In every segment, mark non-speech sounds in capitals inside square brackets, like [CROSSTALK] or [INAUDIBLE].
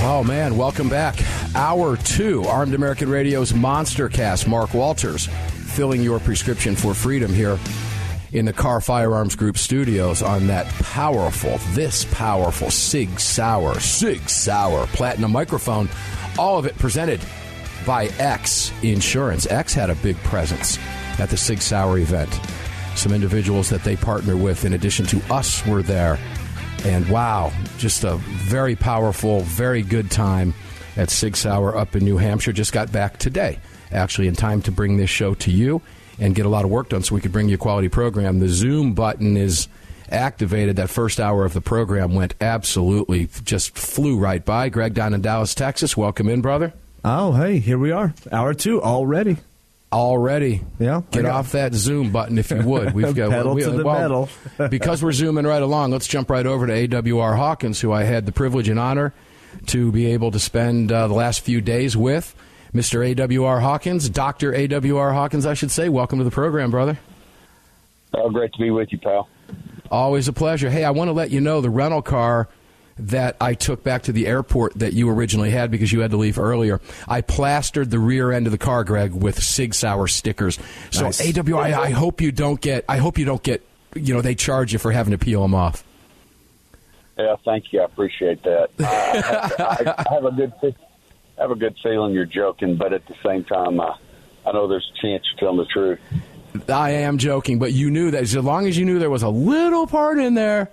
Oh, man, welcome back. Hour two, Armed American Radio's Monster Cast. Mark Walters filling your prescription for freedom here in the Kahr Firearms Group studios on that powerful, this powerful Sig Sauer, Sig Sauer platinum microphone. All of it presented by X Insurance. X had a big presence at the Sig Sauer event. Some individuals that they partner with, in addition to us, were there. And wow, just a very powerful, very good time at Sig Sauer up in New Hampshire. Just got back today, actually, in time to bring this show to you and get a lot of work done so we could bring you a quality program. The Zoom button is activated. That first hour of the program went absolutely just flew right by. Greg down in Dallas, Texas. Welcome in, brother. Oh, hey, here we are. Hour two already. Already, yeah. Get off that Zoom button if you would. We've [LAUGHS] got pedal we, to the well, metal. [LAUGHS] because we're zooming right along. Let's jump right over to AWR Hawkins, who I had the privilege and honor to be able to spend uh, the last few days with. Mr. AWR Hawkins, Dr. AWR Hawkins, I should say. Welcome to the program, brother. Oh, great to be with you, pal. Always a pleasure. Hey, I want to let you know the rental car that I took back to the airport that you originally had because you had to leave earlier. I plastered the rear end of the car, Greg, with Sig Sauer stickers. So nice. AWR, I, hope you don't get. I hope you don't get. You know, they charge you for having to peel them off. Yeah, thank you. I appreciate that. I, I, I have a good I have a good feeling you're joking, but at the same time, uh, I know there's a chance you're telling the truth. I am joking, but you knew that as long as you knew there was a little part in there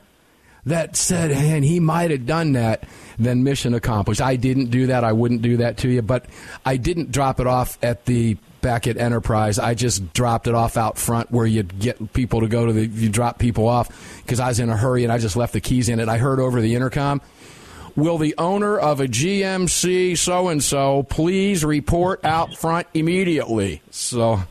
that said, and he might have done that, then mission accomplished. I didn't do that. I wouldn't do that to you, but I didn't drop it off at the back at Enterprise. I just dropped it off out front where you'd get people to go to the, you drop people off because I was in a hurry and I just left the keys in it. I heard over the intercom, will the owner of a GMC so and so please report out front immediately? So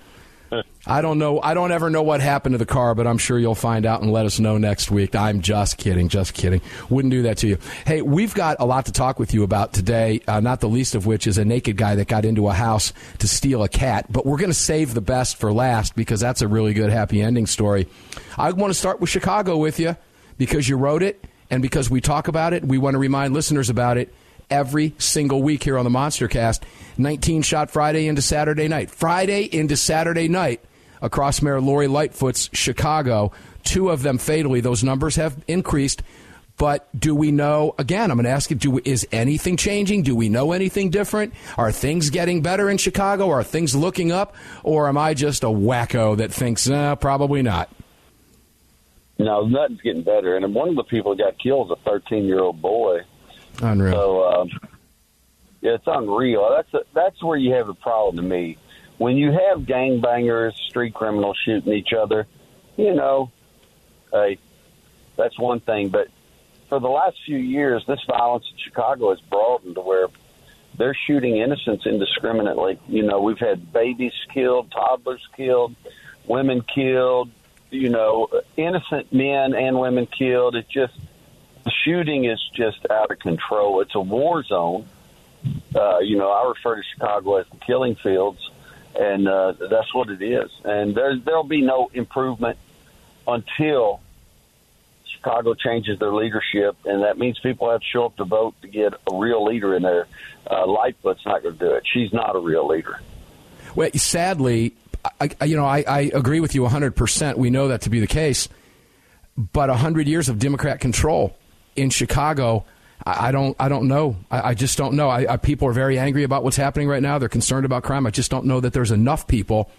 I don't know. I don't ever know what happened to the car, but I'm sure you'll find out and let us know next week. I'm just kidding, just kidding. Wouldn't do that to you. Hey, we've got a lot to talk with you about today, uh, not the least of which is a naked guy that got into a house to steal a cat, but we're going to save the best for last because that's a really good happy ending story. I want to start with Chicago with you because you wrote it and because we talk about it. We want to remind listeners about it every single week here on the Monster Cast. 19 shot Friday into Saturday night. Friday into Saturday night across Mayor Lori Lightfoot's Chicago. Two of them fatally. Those numbers have increased. But do we know? Again, I'm going to ask you: do, Is anything changing? Do we know anything different? Are things getting better in Chicago? Are things looking up? Or am I just a wacko that thinks, eh, probably not? No, nothing's getting better. And one of the people that got killed is a 13 year old boy. Unreal. So, um, yeah, it's unreal. That's a, that's where you have a problem to me when you have gangbangers, street criminals shooting each other, you know, hey, that's one thing. But for the last few years, this violence in Chicago has broadened to where they're shooting innocents indiscriminately. You know, we've had babies killed, toddlers killed, women killed, you know, innocent men and women killed. It just, the shooting is just out of control. It's a war zone. Uh, you know, I refer to Chicago as the killing fields and uh, that's what it is. And there there'll be no improvement until Chicago changes their leadership, and that means people have to show up to vote to get a real leader in there. Uh, Lightfoot's not going to do it. She's not a real leader. Well, sadly, I, you know, I, I agree with you 100%. We know that to be the case. But 100 years of Democrat control in Chicago I, don't. I don't know. I, I just don't know. I, people are very angry about what's happening right now. They're concerned about crime. I just don't know that there's enough people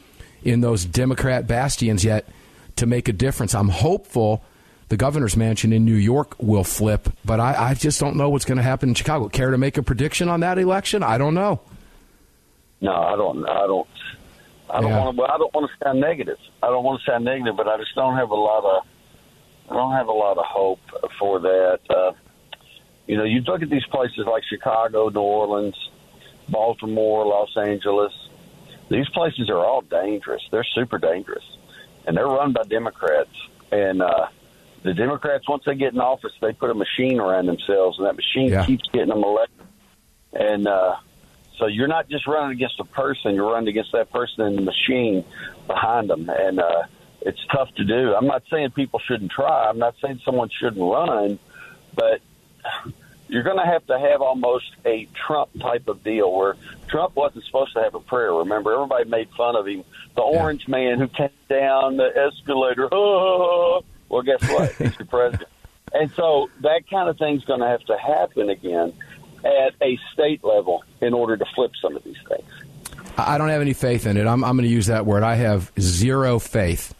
in those Democrat bastions yet to make a difference. I'm hopeful the governor's mansion in New York will flip, but I, I just don't know what's going to happen in Chicago. Care to make a prediction on that election? I don't know. No, I don't. I don't. I don't Yeah. want to. I don't want to sound negative. I don't want to sound negative, but I just don't have a lot of. I don't have a lot of hope for that. Uh, you know, you look at these places like Chicago, New Orleans, Baltimore, Los Angeles. These places are all dangerous. They're super dangerous, and they're run by Democrats. And uh, the Democrats, once they get in office, they put a machine around themselves, and that machine Yeah. keeps getting them elected. And uh, so you're not just running against a person; you're running against that person and the machine behind them. And uh, it's tough to do. I'm not saying people shouldn't try. I'm not saying someone shouldn't run, but you're going to have to have almost a Trump type of deal where Trump wasn't supposed to have a prayer. Remember, everybody made fun of him, the orange man who came down the escalator. well, guess what? [LAUGHS] He's the president. And so that kind of thing's going to have to happen again at a state level in order to flip some of these things. I don't have any faith in it. I'm, I'm going to use that word. I have zero faith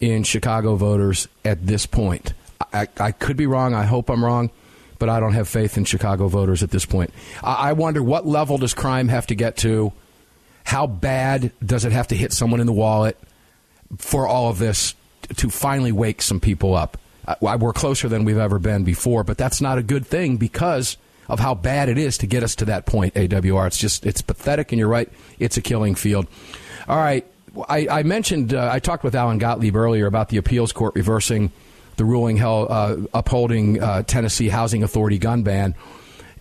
in Chicago voters at this point. I, I could be wrong. I hope I'm wrong, but I don't have faith in Chicago voters at this point. I, I wonder what level does crime have to get to? How bad does it have to hit someone in the wallet for all of this to finally wake some people up? I, we're closer than we've ever been before, but that's not a good thing because of how bad it is to get us to that point. AWR, it's just it's pathetic, and you're right, it's a killing field. All right, I, I mentioned uh, I talked with Alan Gottlieb earlier about the appeals court reversing the ruling held, uh, upholding uh, Tennessee Housing Authority gun ban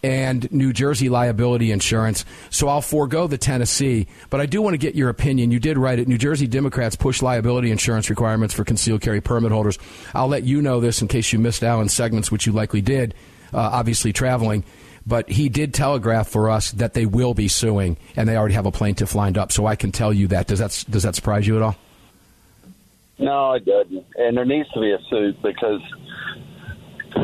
and New Jersey liability insurance. So I'll forego the Tennessee, but I do want to get your opinion. You did write it. New Jersey Democrats push liability insurance requirements for concealed carry permit holders. I'll let you know this in case you missed Alan's segments, which you likely did, uh, obviously traveling. But he did telegraph for us that they will be suing, and they already have a plaintiff lined up. So I can tell you that. Does that does that surprise you at all? No, it doesn't. And there needs to be a suit because,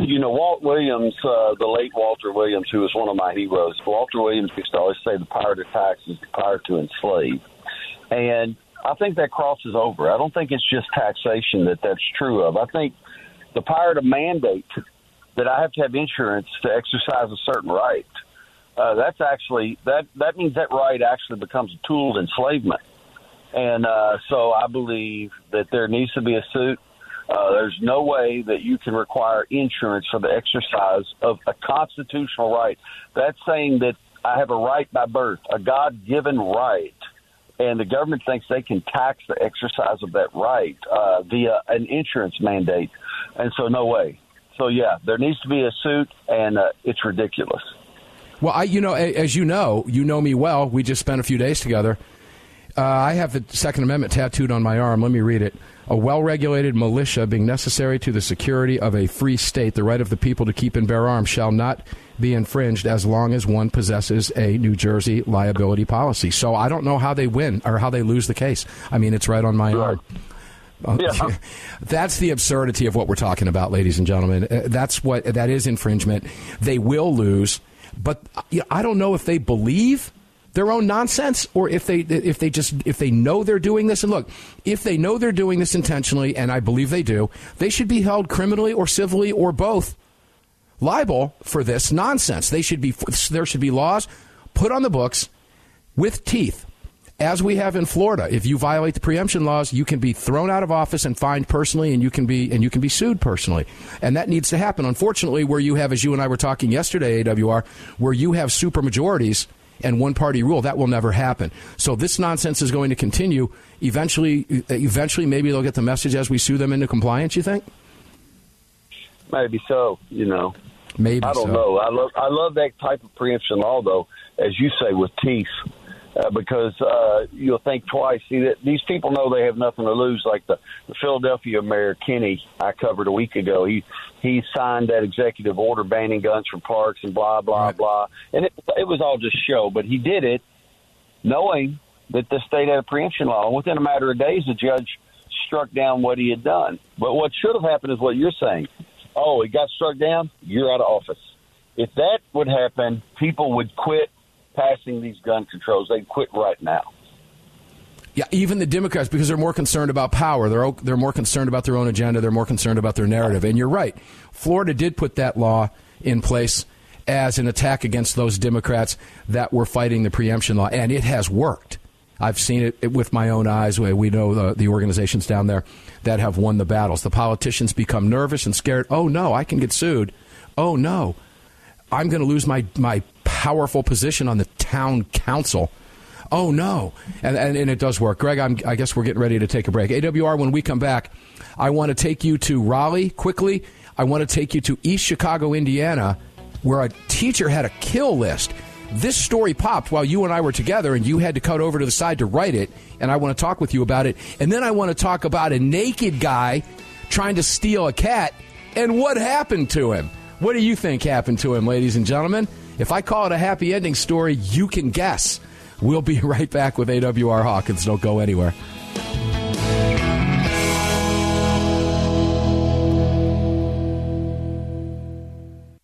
you know, Walt Williams, uh, the late Walter Williams, who was one of my heroes, Walter Williams used to always say the power to tax is the power to enslave. And I think that crosses over. I don't think it's just taxation that that's true of. I think the power to mandate that I have to have insurance to exercise a certain right. Uh, that's actually that that means that right actually becomes a tool of enslavement. And uh, so I believe that there needs to be a suit. Uh, there's no way that you can require insurance for the exercise of a constitutional right. That's saying that I have a right by birth, a God given right, and the government thinks they can tax the exercise of that right uh, via an insurance mandate. And so, no way. So, yeah, there needs to be a suit, and uh, it's ridiculous. Well, I, you know, as you know, you know me well. We just spent a few days together. Uh, I have the Second Amendment tattooed on my arm. Let me read it. A well regulated militia being necessary to the security of a free state, the right of the people to keep and bear arms shall not be infringed as long as one possesses a New Jersey liability policy. So I don't know how they win or how they lose the case. I mean, it's right on my arm. Uh, Yeah. That's the absurdity of what we're talking about, ladies and gentlemen. Uh, That's what that is infringement. They will lose, but I don't know if they believe their own nonsense or if they if they just if they know they're doing this. And look, if they know they're doing this intentionally, and I believe they do, they should be held criminally or civilly or both liable for this nonsense. They should be there should be laws put on the books with teeth. As we have in Florida, if you violate the preemption laws, you can be thrown out of office and fined personally, and you can be and you can be sued personally, and that needs to happen. Unfortunately, where you have, as you and I were talking yesterday, AWR, where you have super majorities and one party rule, that will never happen. So this nonsense is going to continue. Eventually, eventually, maybe they'll get the message as we sue them into compliance. You think? Maybe so, you know. Maybe I don't so. know. I love I love that type of preemption law, though, as you say, with teeth, uh, because uh, you'll think twice. See that these people know they have nothing to lose. Like the, the Philadelphia mayor Kenney, I covered a week ago. He he signed that executive order banning guns from parks and blah blah Right. blah, and it it was all just show. But he did it knowing that the state had a preemption law. And within a matter of days, the judge struck down what he had done. But what should have happened is what you're saying. Oh, he got struck down. You're out of office. If that would happen, people would quit passing these gun controls. They'd quit right now. Yeah, even the Democrats, because they're more concerned about power. They're they're more concerned about their own agenda. They're more concerned about their narrative. And you're right. Florida did put that law in place as an attack against those Democrats that were fighting the preemption law, and it has worked. I've seen it with my own eyes. We know the, the organizations down there that have won the battles. The politicians become nervous and scared. Oh, no, I can get sued. Oh, no, I'm going to lose my, my powerful position on the town council. Oh, no. And, and, and it does work. Greg, I'm, I guess we're getting ready to take a break. AWR, when we come back, I want to take you to Raleigh quickly. I want to take you to East Chicago, Indiana, where a teacher had a kill list. This story popped while you and I were together, and you had to cut over to the side to write it. And I want to talk with you about it. And then I want to talk about a naked guy trying to steal a cat and what happened to him. What do you think happened to him, ladies and gentlemen? If I call it a happy ending story, you can guess. We'll be [LAUGHS] right back with AWR Hawkins. Don't go anywhere.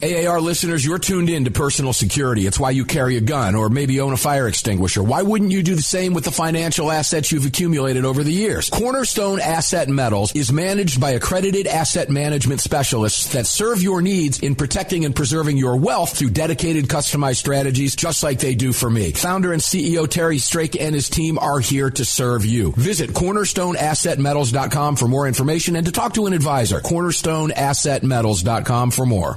AAR listeners, you're tuned in to personal security. It's why you carry a gun or maybe own a fire extinguisher. Why wouldn't you do the same with the financial assets you've accumulated over the years? Cornerstone Asset Metals is managed by accredited asset management specialists that serve your needs in protecting and preserving your wealth through dedicated customized strategies just like they do for me. Founder and CEO Terry Strake and his team are here to serve you. Visit cornerstoneassetmetals.com for more information and to talk to an advisor. cornerstoneassetmetals.com for more.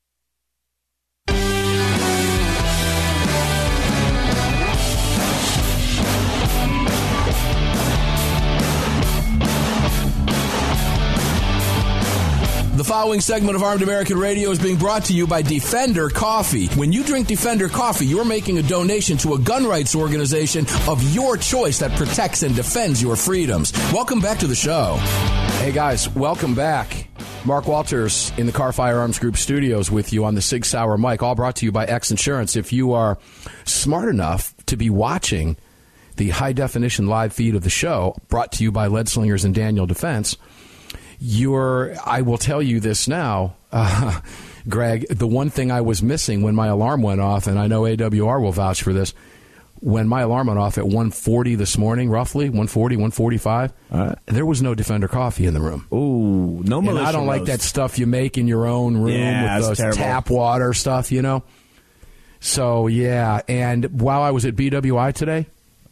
Following segment of Armed American Radio is being brought to you by Defender Coffee. When you drink Defender Coffee, you're making a donation to a gun rights organization of your choice that protects and defends your freedoms. Welcome back to the show. Hey guys, welcome back. Mark Walters in the Kahr Firearms Group studios with you on the Sig Sauer mic, all brought to you by X Insurance. If you are smart enough to be watching the high definition live feed of the show, brought to you by Lead Slingers and Daniel Defense, you're, I will tell you this now, uh, [LAUGHS] Greg, the one thing I was missing when my alarm went off, and I know AWR will vouch for this, when my alarm went off at 1.40 this morning, roughly, 1.40, 1.45, right. there was no Defender coffee in the room. Ooh, no militia I don't like that stuff you make in your own room yeah, with those tap water stuff, you know? So, yeah, and while I was at BWI today,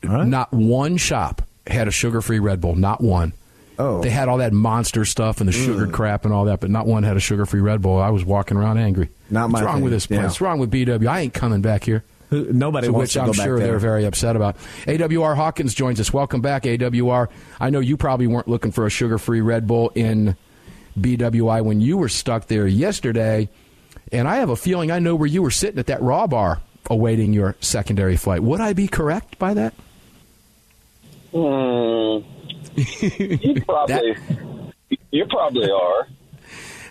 right. not one shop had a sugar-free Red Bull, not one. Oh. They had all that monster stuff and the sugared crap and all that, but not one had a sugar-free Red Bull. I was walking around angry. Not What's wrong thing. with this place? Yeah. What's wrong with BW? I ain't coming back here. Who, nobody to wants which to go I'm back sure there. they're very upset about. AWR Hawkins joins us. Welcome back, AWR. I know you probably weren't looking for a sugar-free Red Bull in BWI when you were stuck there yesterday, and I have a feeling I know where you were sitting at that raw bar awaiting your secondary flight. Would I be correct by that? Hmm. [LAUGHS] you probably, you probably are.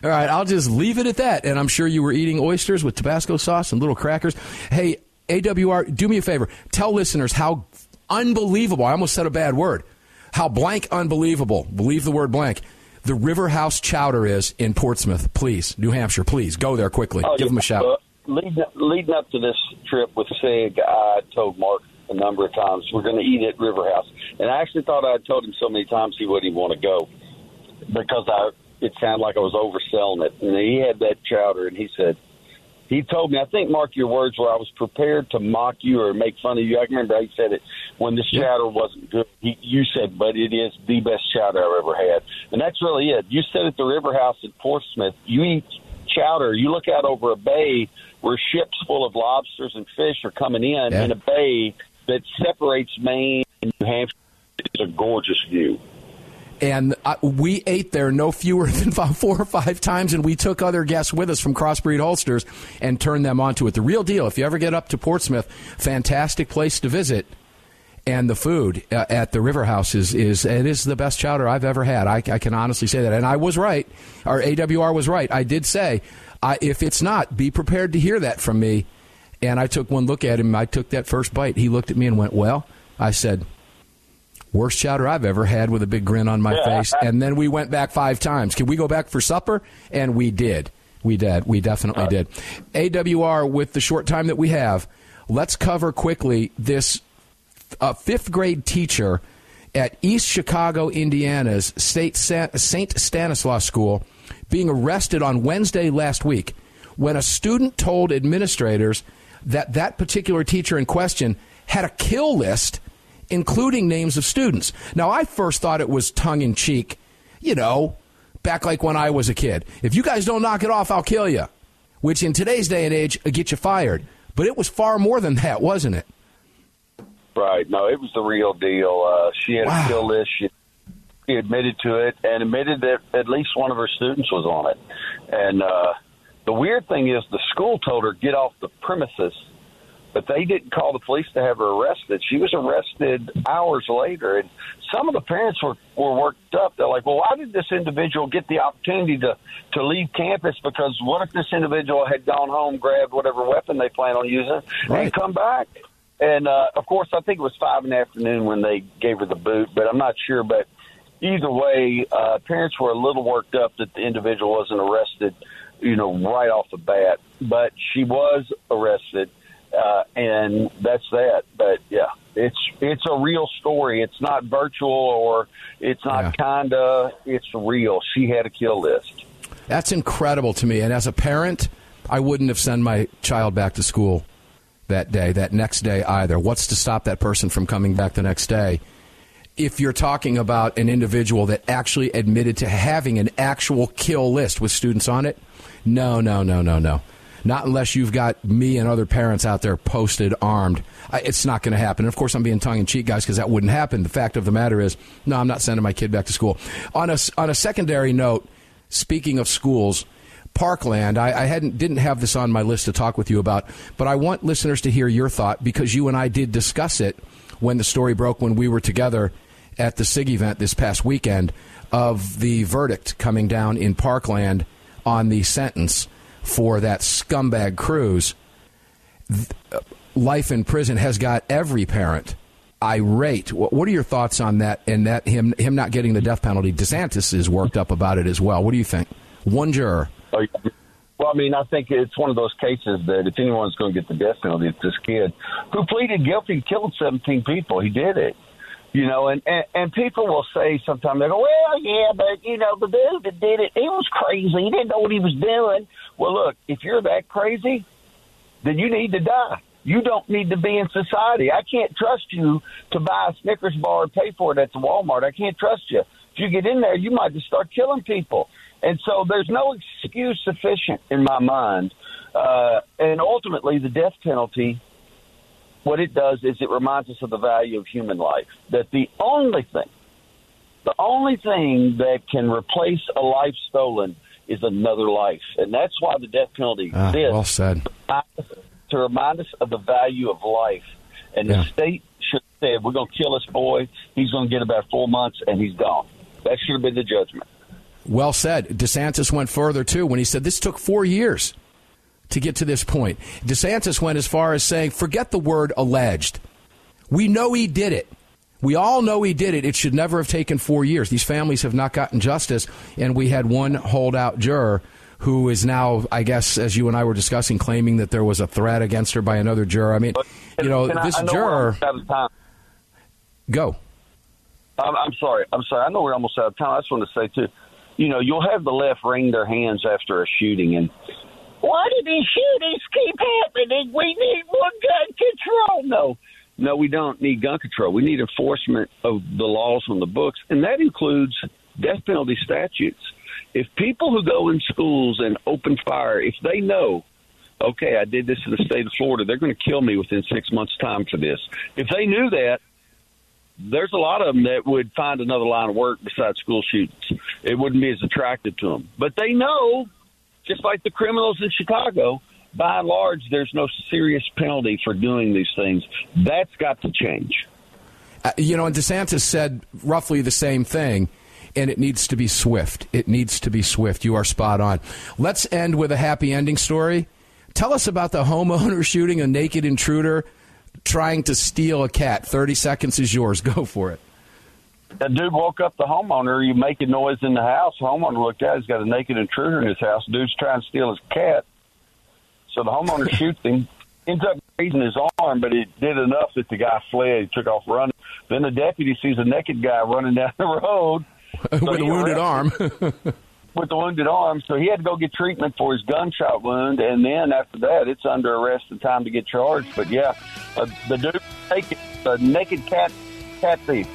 All right, I'll just leave it at that. And I'm sure you were eating oysters with Tabasco sauce and little crackers. Hey, AWR, do me a favor. Tell listeners how unbelievable, I almost said a bad word, how blank unbelievable, believe the word blank, the River House Chowder is in Portsmouth. Please, New Hampshire, please, go there quickly. Oh, Give yeah. them a shout. Uh, leading, leading up to this trip with SIG, I told Mark a number of times we're going to eat at River House, and I actually thought I had told him so many times he wouldn't even want to go because I it sounded like I was overselling it. And he had that chowder, and he said he told me, I think Mark, your words were I was prepared to mock you or make fun of you. I remember he said it when this chowder wasn't good. He, you said, but it is the best chowder I've ever had, and that's really it. You said at the River House at Portsmouth, you eat chowder. You look out over a bay where ships full of lobsters and fish are coming in Yeah. in a bay that separates Maine and New Hampshire. It's a gorgeous view. and uh, we ate there no fewer [LAUGHS] than four or five times, and we took other guests with us from Crossbreed Holsters and turned them onto it. The real deal. If you ever get up to Portsmouth, fantastic place to visit. And the food uh, at the River House is, is it is the best chowder I've ever had. I, I can honestly say that, and I was right. Our AWR was right. I did say, if it's not, be prepared to hear that from me. And I took one look at him. I took that first bite. He looked at me and went, "Well," I said, worst chowder I've ever had with a big grin on my [LAUGHS] face. And then we went back five times. Can we go back for supper? And we did. We did. We definitely did. AWR, with the short time that we have, let's cover quickly this uh, fifth grade teacher at East Chicago, Indiana's State St. Stanislaus School being arrested on Wednesday last week when a student told administrators that that particular teacher in question had a kill list including names of students. Now, I first thought it was tongue in cheek, you know, back like when I was a kid. If you guys don't knock it off, I'll kill you, which in today's day and age, uh, get you fired. But it was far more than that, wasn't it? Right. No, it was the real deal. Uh, she had Wow. a kill list. She, she admitted to it and admitted that at least one of her students was on it. And uh, the weird thing is, the school told her get off the premises, but they didn't call the police to have her arrested. She was arrested hours later, and some of the parents were were worked up. They're like, "Well, why did this individual get the opportunity to to leave campus? Because what if this individual had gone home, grabbed whatever weapon they plan on using, Right. and come back?" And uh, of course, I think it was five in the afternoon when they gave her the boot, but I'm not sure. But either way, uh, parents were a little worked up that the individual wasn't arrested, you know, right off the bat. But she was arrested, uh, and that's that. But yeah, it's it's a real story. It's not virtual or it's not Yeah. kinda. It's real. She had a kill list. That's incredible to me. And as a parent, I wouldn't have sent my child back to school that day, that next day either. What's to stop that person from coming back the next day? If you're talking about an individual that actually admitted to having an actual kill list with students on it, no, no, no, no, no. Not unless you've got me and other parents out there posted armed. I, it's not going to happen. And of course, I'm being tongue in cheek, guys, because that wouldn't happen. The fact of the matter is, no, I'm not sending my kid back to school. On a, on a secondary note, speaking of schools, Parkland, I, I, hadn't didn't have this on my list to talk with you about, but I want listeners to hear your thought because you and I did discuss it when the story broke when we were together at the SIG event this past weekend of the verdict coming down in Parkland on the sentence for that scumbag Cruz. Life in prison has got every parent irate. What are your thoughts on that? And that him him not getting the death penalty. DeSantis is worked up about it as well. What do you think? One juror. Oh, well, I mean, I think it's one of those cases that if anyone's going to get the death penalty, it's this kid who pleaded guilty, killed 17 people. He did it. You know, and, and and people will say sometimes they go, well, yeah, but you know, the dude that did it, he was crazy. He didn't know what he was doing. Well, look, if you're that crazy, then you need to die. You don't need to be in society. I can't trust you to buy a Snickers bar and pay for it at the Walmart. I can't trust you. If you get in there, you might just start killing people. And so there's no excuse sufficient in my mind. Uh, and ultimately, the death penalty, what it does is it reminds us of the value of human life. That the only thing, the only thing that can replace a life stolen is another life. And that's why the death penalty ah, exists. Well said to remind us of the value of life. And yeah. the state should have said, we're going to kill this boy. He's going to get about four months, and he's gone. That should have been the judgment. Well said. DeSantis went further, too, when he said this took four years to get to this point. DeSantis went as far as saying, forget the word alleged. We know he did it. We all know he did it. It should never have taken four years. These families have not gotten justice, and we had one holdout juror who is now, I guess, as you and I were discussing, claiming that there was a threat against her by another juror. I mean, you know, this I, I know juror. Go. I'm, I'm sorry. I'm sorry. I know we're almost out of time. I just want to say too, you know, you'll have the left wring their hands after a shooting, and why do these shootings keep happening? We need more gun control. No, no, we don't need gun control. We need enforcement of the laws on the books, and that includes death penalty statutes if people who go in schools and open fire, if they know, okay, I did this in the state of Florida, they're going to kill me within six months' time for this. If they knew that, there's a lot of them that would find another line of work besides school shootings. It wouldn't be as attractive to them. But they know, just like the criminals in Chicago, by and large, there's no serious penalty for doing these things. That's got to change. Uh, you know, and DeSantis said roughly the same thing and it needs to be swift. It needs to be swift. You are spot on. Let's end with a happy ending story. Tell us about the homeowner [LAUGHS] shooting a naked intruder trying to steal a cat. 30 seconds is yours. [LAUGHS] Go for it. That dude woke up the homeowner. You making noise in the house. The homeowner looked out. He's got a naked intruder in his house. Dude's trying to steal his cat. So the homeowner [LAUGHS] shoots him, ends up grazing his arm, but it did enough that the guy fled. He took off running. Then the deputy sees a naked guy running down the road [LAUGHS] [LAUGHS] with a wounded arm. with the wounded arm, so he had to go get treatment for his gunshot wound, and then after that, it's under arrest and time to get charged. But yeah, uh, the dude naked, the naked cat cat thief.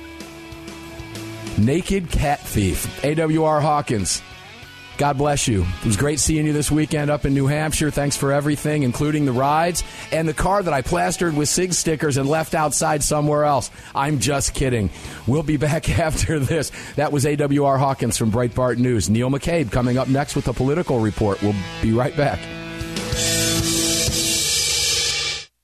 Naked cat thief. AWR Hawkins. God bless you. It was great seeing you this weekend up in New Hampshire. Thanks for everything, including the rides and the car that I plastered with SIG stickers and left outside somewhere else. I'm just kidding. We'll be [LAUGHS] back after this. That was AWR Hawkins from Breitbart News. Neil McCabe coming up next with the political report. We'll be right back.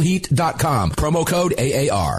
LegalHeat.com. Promo code AAR.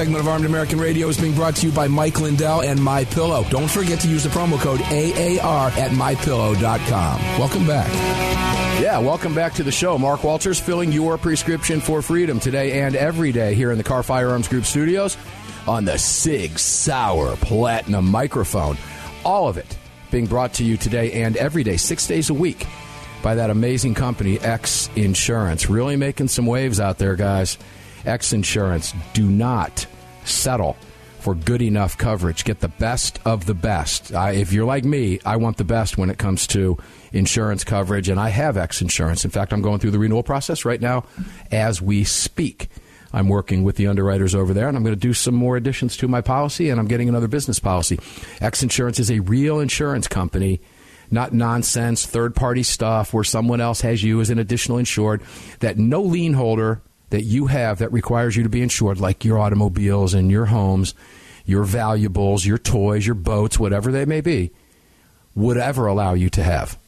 segment of Armed American Radio is being brought to you by Mike Lindell and My Pillow. Don't forget to use the promo code AAR at mypillow.com. Welcome back. Yeah, welcome back to the show. Mark Walters filling your prescription for freedom today and every day here in the Kahr Firearms Group studios on the Sig Sauer Platinum microphone. All of it being brought to you today and every day, six days a week, by that amazing company, X Insurance. Really making some waves out there, guys. X Insurance. Do not settle for good enough coverage. Get the best of the best. I, if you're like me, I want the best when it comes to insurance coverage, and I have X Insurance. In fact, I'm going through the renewal process right now as we speak. I'm working with the underwriters over there, and I'm going to do some more additions to my policy, and I'm getting another business policy. X Insurance is a real insurance company not nonsense, third party stuff where someone else has you as an additional insured that no lien holder that you have that requires you to be insured, like your automobiles and your homes, your valuables, your toys, your boats, whatever they may be, would ever allow you to have.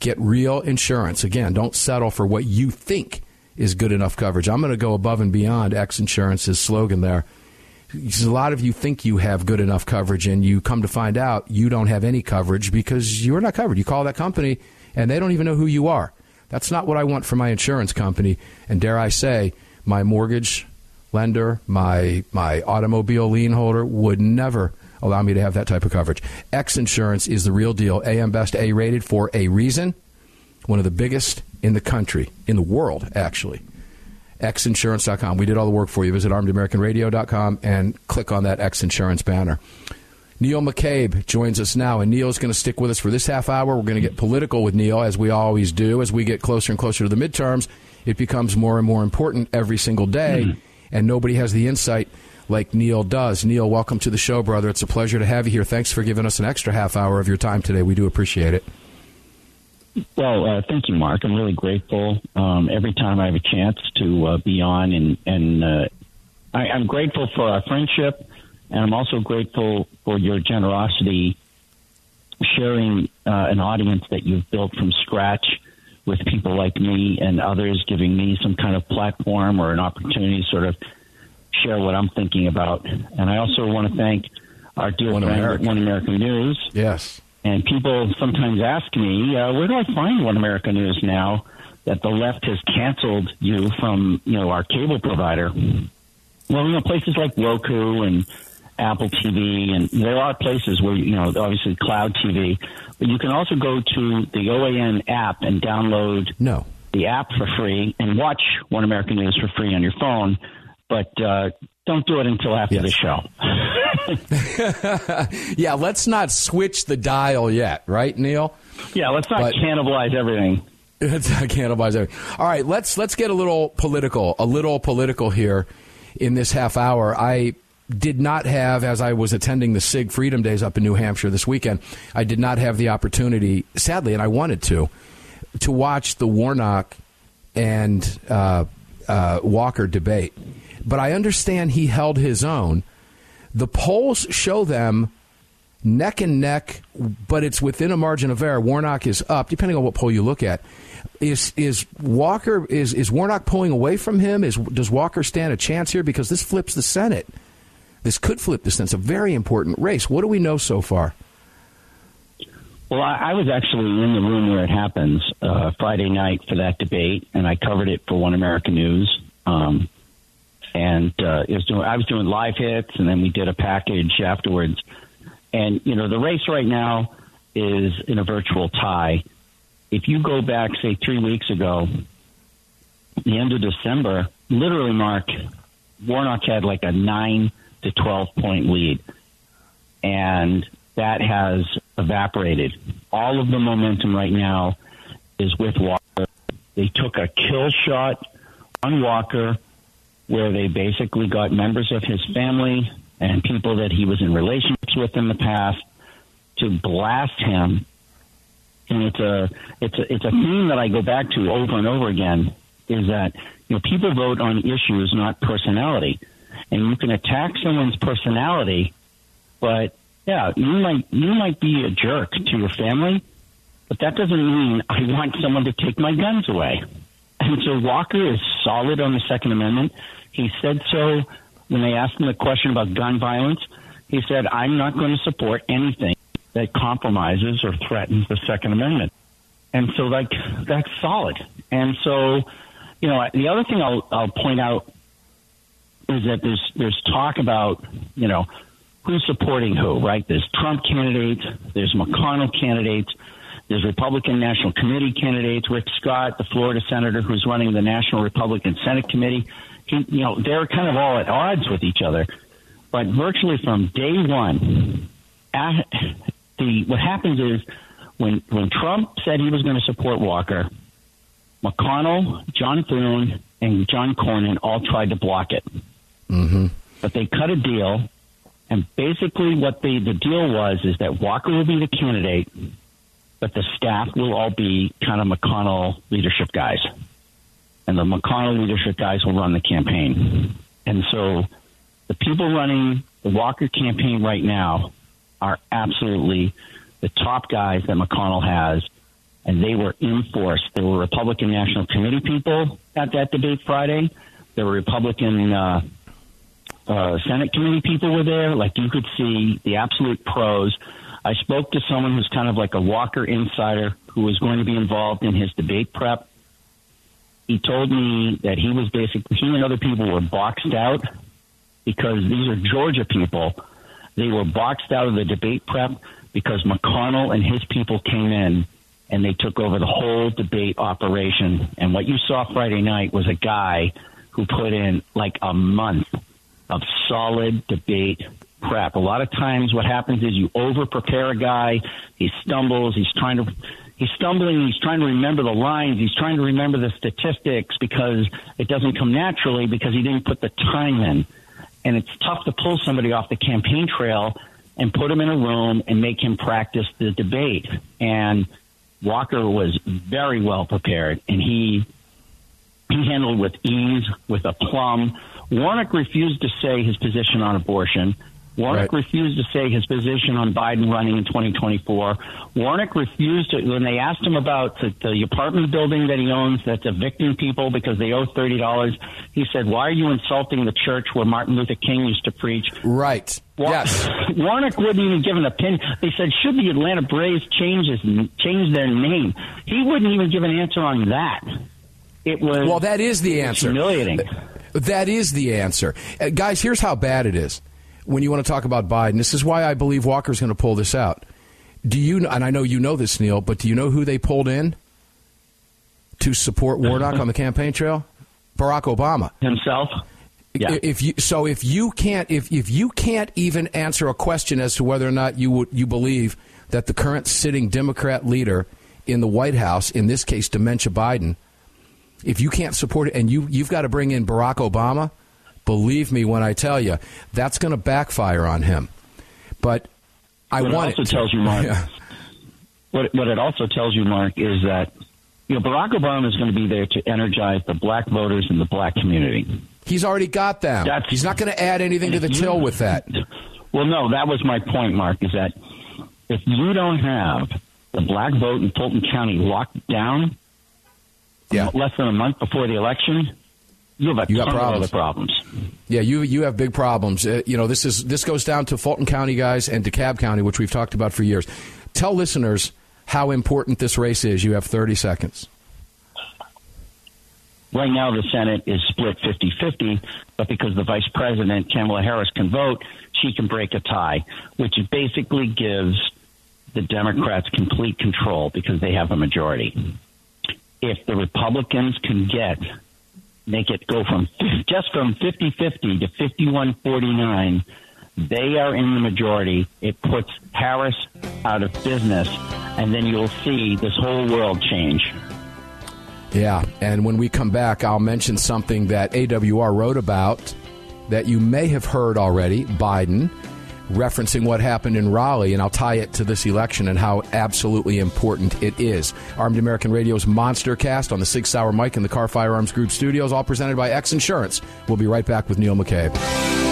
Get real insurance. Again, don't settle for what you think is good enough coverage. I'm going to go above and beyond X Insurance's slogan there. Because a lot of you think you have good enough coverage, and you come to find out you don't have any coverage because you're not covered. You call that company, and they don't even know who you are. That's not what I want for my insurance company. And dare I say, my mortgage lender, my my automobile lien holder would never allow me to have that type of coverage. X Insurance is the real deal. AM Best A rated for a reason. One of the biggest in the country, in the world, actually. xinsurance.com. We did all the work for you. Visit armedamericanradio.com and click on that X Insurance banner. Neil McCabe joins us now, and Neil's going to stick with us for this half hour. We're going to get political with Neil, as we always do. As we get closer and closer to the midterms, it becomes more and more important every single day, mm. and nobody has the insight like Neil does. Neil, welcome to the show, brother. It's a pleasure to have you here. Thanks for giving us an extra half hour of your time today. We do appreciate it. Well, uh, thank you, Mark. I'm really grateful um, every time I have a chance to uh, be on, and and uh, I, I'm grateful for our friendship, and I'm also grateful for your generosity sharing uh, an audience that you've built from scratch with people like me and others, giving me some kind of platform or an opportunity to sort of share what I'm thinking about. And I also want to thank our dear One friend America. One American News. Yes. And people sometimes ask me, uh, where do I find One American News now that the left has canceled you from, you know, our cable provider? Well, you know, places like Roku and Apple TV, and there are places where, you know, obviously KlowdTV, but you can also go to the OAN app and download no. the app for free and watch One American News for free on your phone but uh, don't do it until after yes. the show. [LAUGHS] [LAUGHS] yeah, let's not switch the dial yet, right, Neil? Yeah, let's not but, cannibalize everything. [LAUGHS] Let's not cannibalize everything. All right, let's let's get a little political, a little political here in this half hour. I did not have, as I was attending the SIG Freedom Days up in New Hampshire this weekend, I did not have the opportunity, sadly, and I wanted to, to watch the Warnock and uh, uh, Walker debate but I understand he held his own. The polls show them neck and neck, but it's within a margin of error. Warnock is up, depending on what poll you look at. Is is Walker is is Warnock pulling away from him? Is does Walker stand a chance here? Because this flips the Senate. This could flip this. It's a very important race. What do we know so far? Well, I, I was actually in the room where it happens uh, Friday night for that debate, and I covered it for One American News. Um, and uh, was doing. I was doing live hits, and then we did a package afterwards. And you know, the race right now is in a virtual tie. If you go back, say, three weeks ago, the end of December, literally, Mark Warnock had like a nine to twelve point lead, and that has evaporated. All of the momentum right now is with Walker. They took a kill shot on Walker where they basically got members of his family and people that he was in relationships with in the past to blast him. And it's a it's a it's a theme that I go back to over and over again is that you know people vote on issues, not personality, and you can attack someone's personality, but yeah, you might you might be a jerk to your family, but that doesn't mean I want someone to take my guns away. And so Walker is solid on the Second Amendment. He said so when they asked him the question about gun violence. He said, I'm not going to support anything that compromises or threatens the Second Amendment. And so, like, that's solid. And so, you know, the other thing I'll, I'll point out is that there's, there's talk about, you know, who's supporting who, right? There's Trump candidates, there's McConnell candidates, there's Republican National Committee candidates, Rick Scott, the Florida senator who's running the National Republican Senate Committee you know, they're kind of all at odds with each other. But virtually from day one, the what happens is when when Trump said he was going to support Walker, McConnell, John Thune, and John Cornyn all tried to block it. Mm-hmm. But they cut a deal, and basically what the the deal was is that Walker will be the candidate, but the staff will all be kind of McConnell leadership guys and the McConnell leadership guys will run the campaign. And so the people running the Walker campaign right now are absolutely the top guys that McConnell has, and they were in force. There were Republican National Committee people at that debate Friday. There were Republican uh, uh, Senate committee people were there. Like you could see the absolute pros. I spoke to someone who's kind of like a Walker insider who was going to be involved in his debate prep he told me that he was basically he and other people were boxed out because these are Georgia people. They were boxed out of the debate prep because McConnell and his people came in and they took over the whole debate operation. And what you saw Friday night was a guy who put in like a month of solid debate prep. A lot of times, what happens is you over prepare a guy. He stumbles. He's trying to. He's stumbling. He's trying to remember the lines. He's trying to remember the statistics because it doesn't come naturally because he didn't put the time in. And it's tough to pull somebody off the campaign trail and put him in a room and make him practice the debate. And Walker was very well prepared, and he he handled with ease, with a plum. Warnock refused to say his position on abortion. Warnock right. refused to say his position on Biden running in 2024. Warnock refused to, when they asked him about the, the apartment building that he owns that's evicting people because they owe $30, he said, Why are you insulting the church where Martin Luther King used to preach? Right. War- yes. [LAUGHS] Warnock wouldn't even give an opinion. They said, Should the Atlanta Braves change, his, change their name? He wouldn't even give an answer on that. It was. Well, that is the answer. Humiliating. That is the answer. Uh, guys, here's how bad it is when you want to talk about Biden. This is why I believe Walker's going to pull this out. Do you? And I know you know this, Neil, but do you know who they pulled in to support Warnock on the campaign trail? Barack Obama himself. Yeah. If you so if you can't if if you can't even answer a question as to whether or not you would you believe that the current sitting Democrat leader in the White House, in this case dementia Biden, if you can't support it and you you've got to bring in Barack Obama, Believe me when I tell you, that's going to backfire on him. But I what want it also it to, tells you, Mark. [LAUGHS] Yeah. What, what it also tells you, Mark, is that you know Barack Obama is going to be there to energize the black voters in the black community. He's already got them. That's, He's not going to add anything to the till with that. Well, no, that was my point, Mark. Is that if you don't have the black vote in Fulton County locked down yeah. less than a month before the election, you have a you got problems. problems. Yeah, you you have big problems. Uh, you know, this is this goes down to Fulton County guys and DeKalb County, which we've talked about for years. Tell listeners how important this race is. You have 30 seconds. Right now, the Senate is split 50 50, but because the Vice President, Kamala Harris, can vote, she can break a tie, which basically gives the Democrats complete control because they have a majority. If the Republicans can get make it go from just from 50-50 to 51-49 they are in the majority. It puts harris out of business and then you'll see this whole world change. Yeah and when we come back i'll mention something that awr wrote about that you may have heard already biden referencing what happened in Raleigh, and I'll tie it to this election and how absolutely important it is. Armed American Radio's Monster Cast on the Sig Sauer Mic in the Kahr Firearms Group studios, all presented by X Insurance. We'll be right back with Neil McCabe.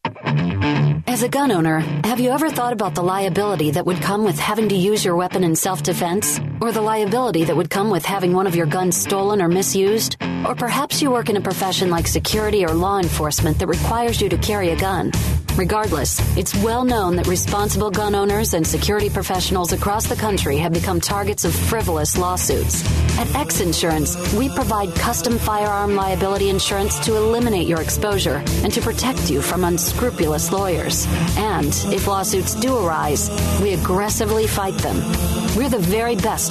As a gun owner, have you ever thought about the liability that would come with having to use your weapon in self defense? Or the liability that would come with having one of your guns stolen or misused? Or perhaps you work in a profession like security or law enforcement that requires you to carry a gun. Regardless, it's well known that responsible gun owners and security professionals across the country have become targets of frivolous lawsuits. At X Insurance, we provide custom firearm liability insurance to eliminate your exposure and to protect you from unscrupulous lawyers. And if lawsuits do arise, we aggressively fight them. We're the very best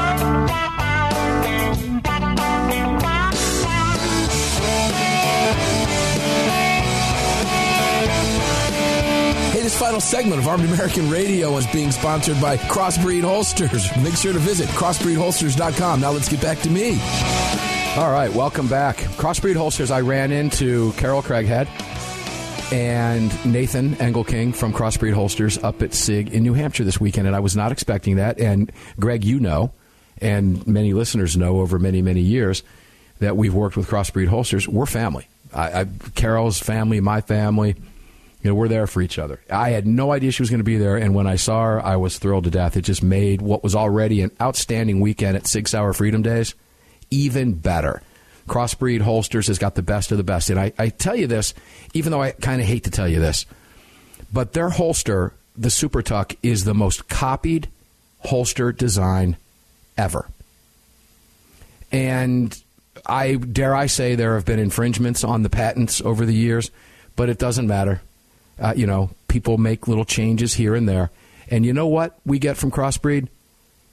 final segment of Armed American Radio is being sponsored by Crossbreed Holsters. Make sure to visit crossbreedholsters.com. Now let's get back to me. All right, welcome back. Crossbreed Holsters, I ran into Carol Craighead and Nathan Engelking from Crossbreed Holsters up at SIG in New Hampshire this weekend, and I was not expecting that. And Greg, you know, and many listeners know over many, many years that we've worked with Crossbreed Holsters. We're family. I, I, Carol's family, my family you know, we're there for each other. I had no idea she was going to be there, and when I saw her, I was thrilled to death. It just made what was already an outstanding weekend at Sig Sauer Freedom Days even better. Crossbreed Holsters has got the best of the best. And I, I tell you this, even though I kind of hate to tell you this, but their holster, the Super Tuck, is the most copied holster design ever. And I dare I say there have been infringements on the patents over the years, but it doesn't matter uh, you know, people make little changes here and there. And you know what we get from crossbreed?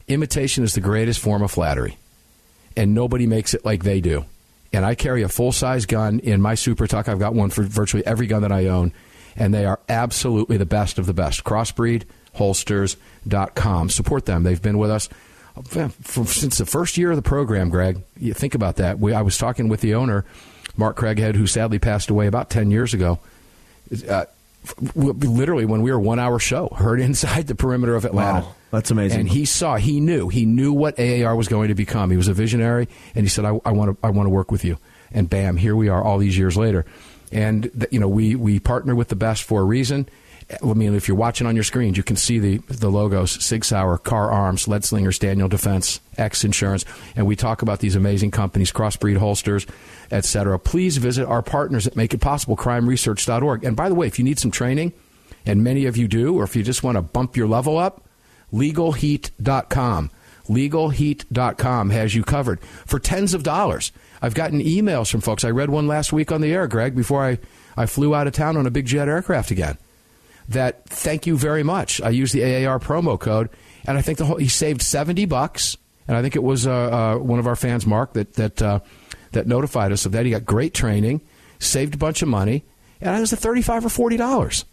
Imitation is the greatest form of flattery. And nobody makes it like they do. And I carry a full size gun in my Super Tuck. I've got one for virtually every gun that I own. And they are absolutely the best of the best. Crossbreedholsters.com. Support them. They've been with us for, since the first year of the program, Greg. You think about that. We, I was talking with the owner, Mark Craighead, who sadly passed away about 10 years ago. Uh, literally when we were one hour show, heard inside the perimeter of Atlanta. Wow, that's amazing. And he saw, he knew, he knew what AAR was going to become. He was a visionary, and he said, "I, I want to, I want to work with you." And bam, here we are, all these years later. And you know, we we partner with the best for a reason. I mean, if you're watching on your screens, you can see the the logos: Sig Sauer, Kahr Arms, Lead Slingers, Daniel Defense, X Insurance, and we talk about these amazing companies, Crossbreed Holsters, etc. Please visit our partners that make it possible, CrimeResearch.org. And by the way, if you need some training, and many of you do, or if you just want to bump your level up, LegalHeat.com. LegalHeat.com has you covered for tens of dollars. I've gotten emails from folks. I read one last week on the air, Greg, before I, I flew out of town on a big jet aircraft again that thank you very much. I used the AAR promo code and I think the whole, he saved seventy bucks. And I think it was uh, uh, one of our fans, Mark, that that uh, that notified us of that. He got great training, saved a bunch of money, and it was a thirty-five or forty dollars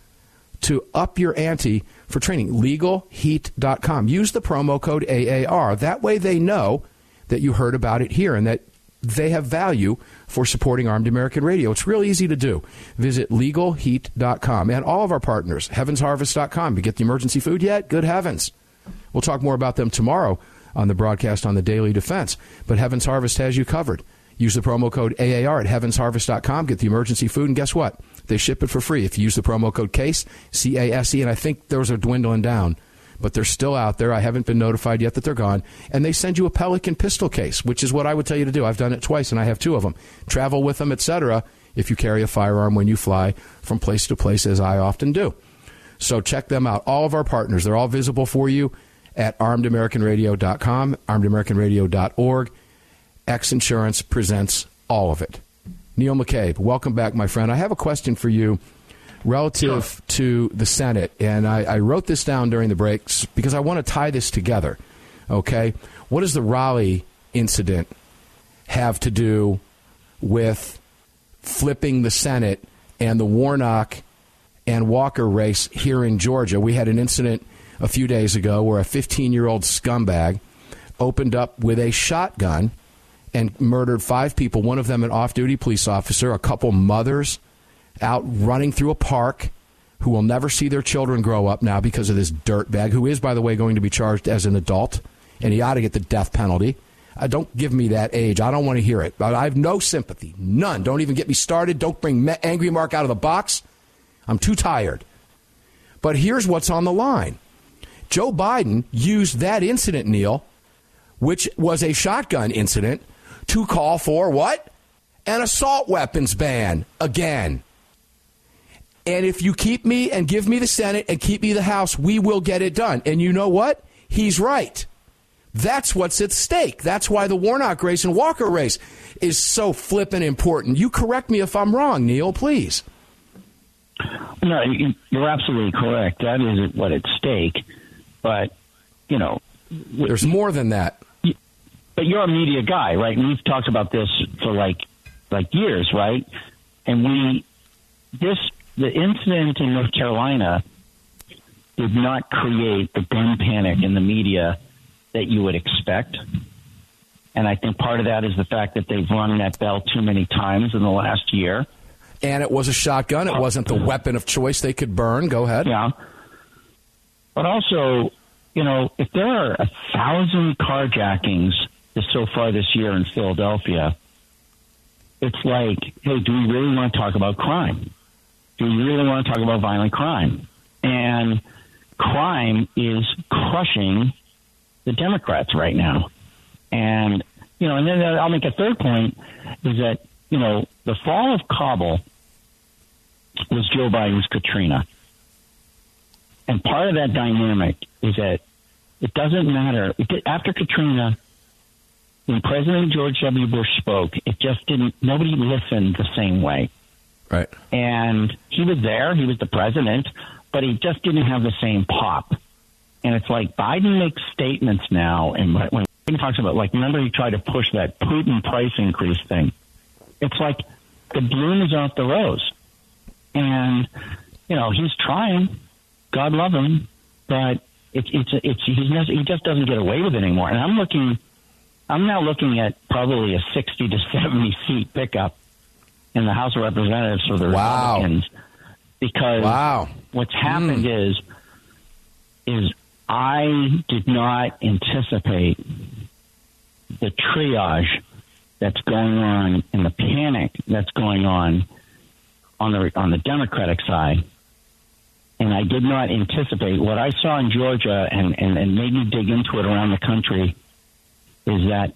to up your ante for training. LegalHeat.com. Use the promo code AAR. That way, they know that you heard about it here and that they have value for supporting Armed American Radio. It's real easy to do. Visit LegalHeat.com and all of our partners, HeavensHarvest.com. You get the emergency food yet? Good heavens. We'll talk more about them tomorrow on the broadcast on the Daily Defense. But Heavens Harvest has you covered. Use the promo code AAR at heavensharvest.com. Get the emergency food, and guess what? They ship it for free if you use the promo code CASE, C A S E, and I think those are dwindling down. But they're still out there. I haven't been notified yet that they're gone. And they send you a Pelican pistol case, which is what I would tell you to do. I've done it twice, and I have two of them. Travel with them, etc., if you carry a firearm when you fly from place to place, as I often do. So check them out. All of our partners, they're all visible for you at armedamericanradio.com, armedamericanradio.org. X Insurance presents all of it. Neil McCabe, welcome back, my friend. I have a question for you relative sure. to the Senate, and I, I, wrote this down during the breaks because I want to tie this together. Okay, what does the Raleigh incident have to do with flipping the Senate and the Warnock and Walker race here in Georgia? We had an incident a few days ago where a 15 year old scumbag opened up with a shotgun and murdered five people, one of them an off duty police officer, a couple mothers out running through a park who will never see their children grow up now because of this dirtbag, who is, by the way, going to be charged as an adult, and he ought to get the death penalty. Uh, don't give me that age. I don't want to hear it. I have no sympathy. None. Don't even get me started. Don't bring Angry Mark out of the box. I'm too tired. But here's what's on the line Joe Biden used that incident, Neil, which was a shotgun incident to call for what? An assault weapons ban again. And if you keep me and give me the Senate and keep me the House, we will get it done. And you know what? He's right. That's what's at stake. That's why the Warnock race and Walker race is so flippin' important. You correct me if I'm wrong, Neil, please. No, you're absolutely correct. That is what at stake. But, you know. There's more than that but you're a media guy, right? And we've talked about this for like like years, right? And we this the incident in North Carolina did not create the gun panic in the media that you would expect. And I think part of that is the fact that they've rung that bell too many times in the last year. And it was a shotgun. It wasn't the weapon of choice they could burn. Go ahead. Yeah. But also, you know, if there are a thousand carjackings so far this year in Philadelphia, it's like, hey, do we really want to talk about crime? Do we really want to talk about violent crime? And crime is crushing the Democrats right now. And, you know, and then I'll make a third point is that, you know, the fall of Kabul was Joe Biden's Katrina. And part of that dynamic is that it doesn't matter. After Katrina, when President George W. Bush spoke, it just didn't, nobody listened the same way. Right. And he was there, he was the president, but he just didn't have the same pop. And it's like Biden makes statements now, and when he talks about, like, remember he tried to push that Putin price increase thing. It's like the bloom is off the rose. And, you know, he's trying. God love him. But it's, it's, it's, he's, he just doesn't get away with it anymore. And I'm looking I'm now looking at probably a 60 to 70 seat pickup in the House of Representatives for the wow. Republicans because wow. what's happened mm. is is I did not anticipate the triage that's going on and the panic that's going on on the on the Democratic side. And I did not anticipate what I saw in Georgia and, and, and made me dig into it around the country is that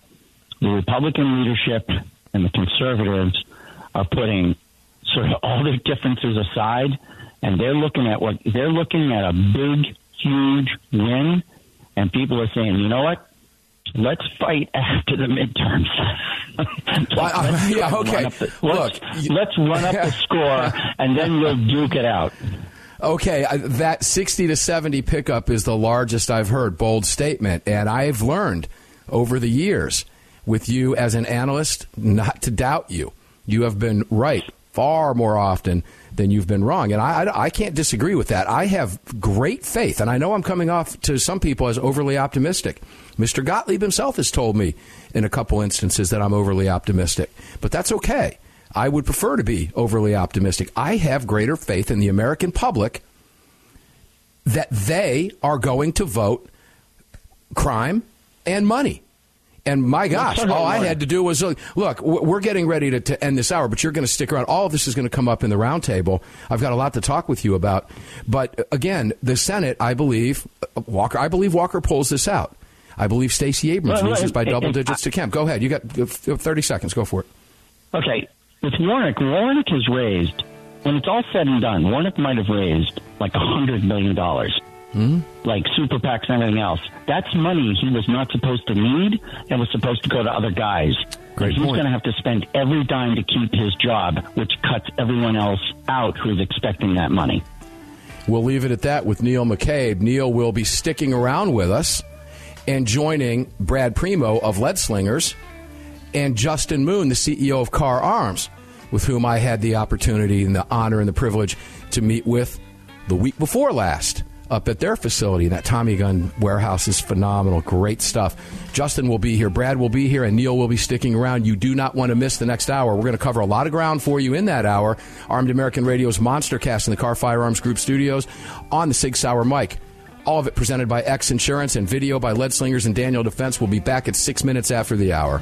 the Republican leadership and the conservatives are putting sort of all their differences aside, and they're looking at what they're looking at a big, huge win, and people are saying, you know what? Let's fight [LAUGHS] after the midterms. [LAUGHS] well, [LAUGHS] yeah, okay. The, let's, Look, let's run up the score, and then we'll duke it out. Okay, that 60 to 70 pickup is the largest I've heard. Bold statement. And I've learned over the years with you as an analyst not to doubt you. You have been right far more often than you've been wrong. And I, I, I, can't disagree with that. I have great faith, and I know I'm coming off to some people as overly optimistic. Mr. Gottlieb himself has told me in a couple instances that I'm overly optimistic, but that's okay. I would prefer to be overly optimistic. I have greater faith in the American public that they are going to vote crime and money. And my gosh, all I had to do was uh, look, look we're getting ready to, to end this hour, but you're going to stick around. All of this is going to come up in the roundtable. I've got a lot to talk with you about. But uh, again, the Senate, I believe, uh, Walker, I believe Walker pulls this out. I believe Stacey Abrams well, loses by double digits to Kemp. Go ahead. You got 30 seconds. Go for it. Okay with Warnock, Warnock has raised, when it's all said and done, Warnock might have raised like a hundred million Mm-hmm. Like super PACs and everything else. That's money he was not supposed to need and was supposed to go to other guys. Great he's going to have to spend every dime to keep his job, which cuts everyone else out who's expecting that money. We'll leave it at that with Neil McCabe. Neil will be sticking around with us and joining Brad Primo of Lead Slingers and Justin Moon, the CEO of Kahr Arms, with whom I had the opportunity and the honor and the privilege to meet with the week before last up at their facility. And that Tommy gun warehouse is phenomenal. Great stuff. Justin will be here. Brad will be here. And Neil will be sticking around. You do not want to miss the next hour. We're going to cover a lot of ground for you in that hour. Armed American Radio's Monster Cast in the Kahr Firearms Group studios on the Sig Sauer mic. All of it presented by X Insurance and video by Lead Slingers and Daniel Defense. We'll be back at six minutes after the hour.